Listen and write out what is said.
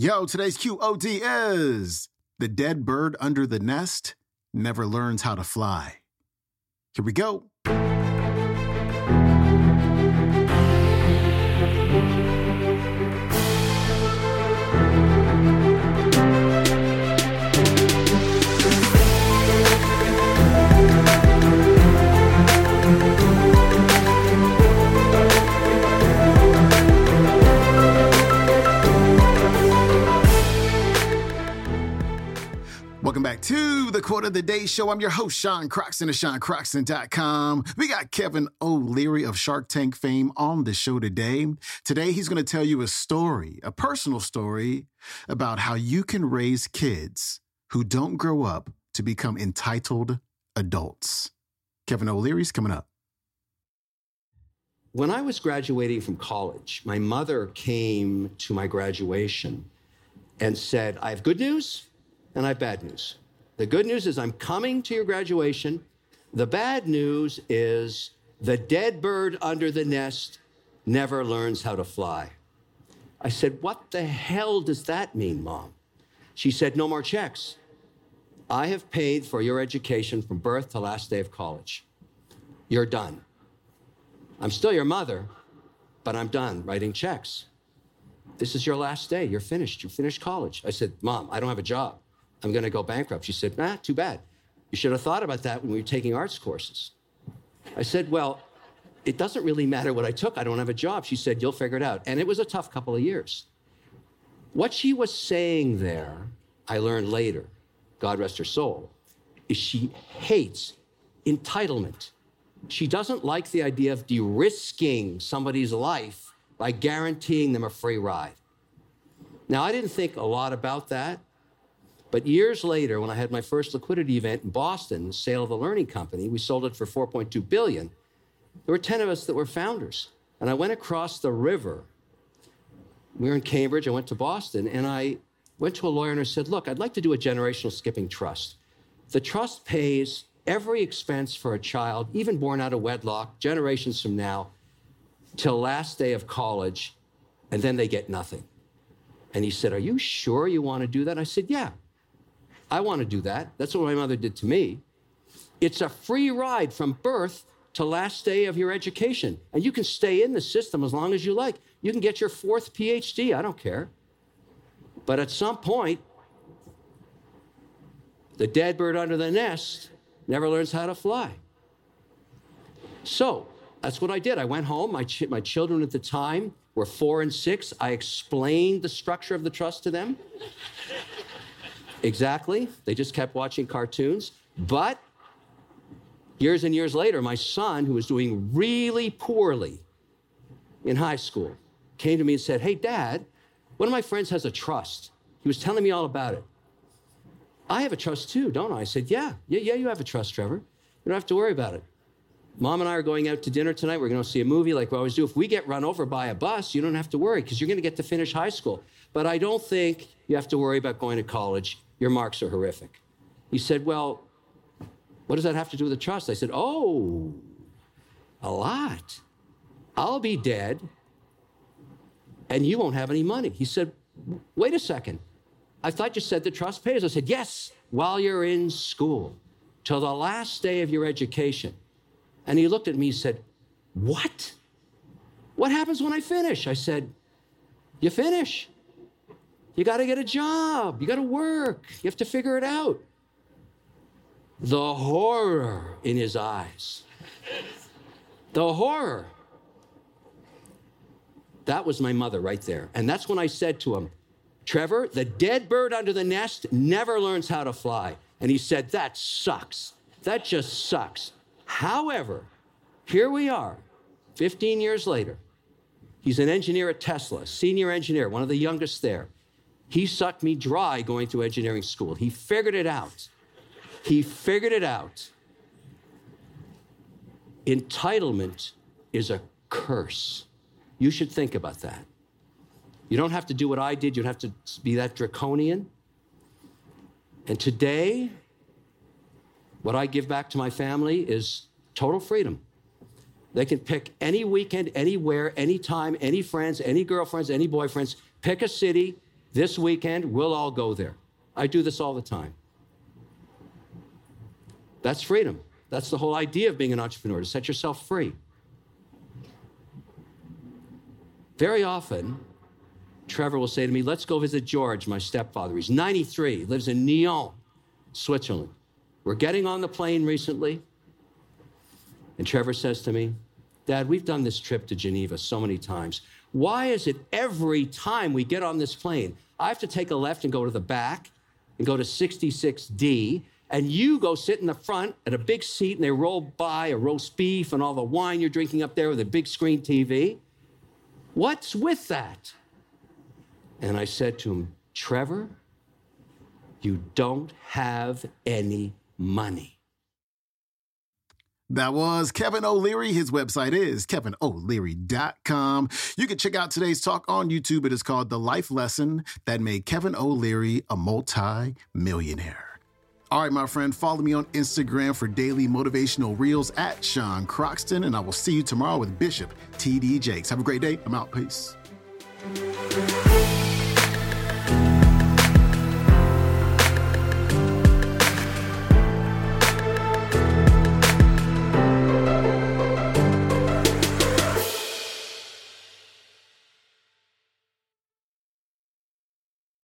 Yo, today's QOD is The Dead Bird Under the Nest Never Learns How to Fly. Here we go. Quote of the Day Show. I'm your host, Sean Croxton of SeanCroxton.com. We got Kevin O'Leary of Shark Tank fame on the show today. Today, he's going to tell you a story, a personal story about how you can raise kids who don't grow up to become entitled adults. Kevin O'Leary's coming up. When I was graduating from college, my mother came to my graduation and said, I have good news and I have bad news. The good news is I'm coming to your graduation. The bad news is the dead bird under the nest never learns how to fly. I said, What the hell does that mean, Mom? She said, No more checks. I have paid for your education from birth to last day of college. You're done. I'm still your mother, but I'm done writing checks. This is your last day. You're finished. You finished college. I said, Mom, I don't have a job. I'm going to go bankrupt. She said, Nah, too bad. You should have thought about that when we were taking arts courses. I said, Well, it doesn't really matter what I took. I don't have a job. She said, You'll figure it out. And it was a tough couple of years. What she was saying there, I learned later, God rest her soul, is she hates entitlement. She doesn't like the idea of de risking somebody's life by guaranteeing them a free ride. Now, I didn't think a lot about that. But years later, when I had my first liquidity event in Boston, the sale of the learning company, we sold it for 4.2 billion. There were 10 of us that were founders. And I went across the river. We were in Cambridge, I went to Boston, and I went to a lawyer and I said, Look, I'd like to do a generational skipping trust. The trust pays every expense for a child, even born out of wedlock, generations from now, till last day of college, and then they get nothing. And he said, Are you sure you want to do that? I said, Yeah. I want to do that. That's what my mother did to me. It's a free ride from birth to last day of your education. And you can stay in the system as long as you like. You can get your fourth PhD, I don't care. But at some point, the dead bird under the nest never learns how to fly. So that's what I did. I went home. My, ch- my children at the time were four and six. I explained the structure of the trust to them. Exactly. They just kept watching cartoons. But years and years later, my son, who was doing really poorly in high school, came to me and said, Hey, dad, one of my friends has a trust. He was telling me all about it. I have a trust too, don't I? I said, Yeah, yeah, yeah, you have a trust, Trevor. You don't have to worry about it. Mom and I are going out to dinner tonight. We're going to see a movie like we always do. If we get run over by a bus, you don't have to worry because you're going to get to finish high school. But I don't think you have to worry about going to college your marks are horrific. He said, Well, what does that have to do with the trust? I said, Oh, a lot. I'll be dead and you won't have any money. He said, Wait a second. I thought you said the trust pays. I said, Yes, while you're in school, till the last day of your education. And he looked at me and said, What? What happens when I finish? I said, You finish. You got to get a job. You got to work. You have to figure it out. The horror in his eyes. The horror. That was my mother right there. And that's when I said to him, Trevor, the dead bird under the nest never learns how to fly. And he said, That sucks. That just sucks. However, here we are, 15 years later. He's an engineer at Tesla, senior engineer, one of the youngest there. He sucked me dry going through engineering school. He figured it out. He figured it out. Entitlement is a curse. You should think about that. You don't have to do what I did, you don't have to be that draconian. And today, what I give back to my family is total freedom. They can pick any weekend, anywhere, anytime, any friends, any girlfriends, any boyfriends, pick a city, This weekend, we'll all go there. I do this all the time. That's freedom. That's the whole idea of being an entrepreneur, to set yourself free. Very often, Trevor will say to me, Let's go visit George, my stepfather. He's 93, lives in Nyon, Switzerland. We're getting on the plane recently. And Trevor says to me, Dad, we've done this trip to Geneva so many times. Why is it every time we get on this plane, I have to take a left and go to the back and go to 66D, and you go sit in the front at a big seat and they roll by a roast beef and all the wine you're drinking up there with a big screen TV? What's with that? And I said to him, Trevor, you don't have any money. That was Kevin O'Leary. His website is kevinoleary.com. You can check out today's talk on YouTube. It is called The Life Lesson That Made Kevin O'Leary a Multi Millionaire. All right, my friend, follow me on Instagram for daily motivational reels at Sean Croxton, and I will see you tomorrow with Bishop T.D. Jakes. Have a great day. I'm out. Peace.